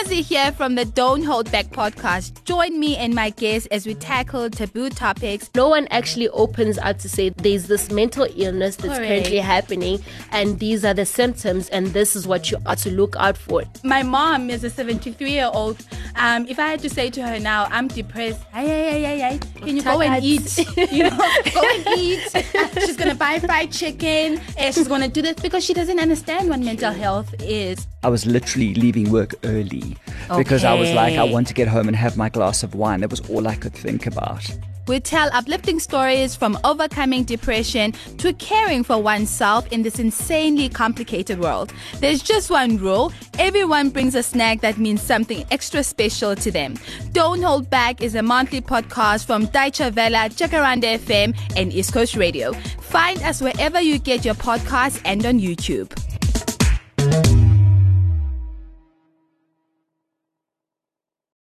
Lindsay here from the Don't Hold Back podcast. Join me and my guests as we tackle taboo topics. No one actually opens up to say there's this mental illness that's Correct. currently happening, and these are the symptoms, and this is what you are to look out for. My mom is a 73 year old. Um, if I had to say to her now, I'm depressed, ay, ay, ay, ay, ay, can you go and eat? You know, go and eat. She's going to buy fried chicken. And she's going to do this because she doesn't understand what mental health is. I was literally leaving work early because I was like, I want to get home and have my glass of wine. That was all I could think about. We tell uplifting stories from overcoming depression to caring for oneself in this insanely complicated world. There's just one rule everyone brings a snack that means something extra special to them. Don't Hold Back is a monthly podcast from Deutsche Welle, Jacaranda FM, and East Coast Radio. Find us wherever you get your podcasts and on YouTube.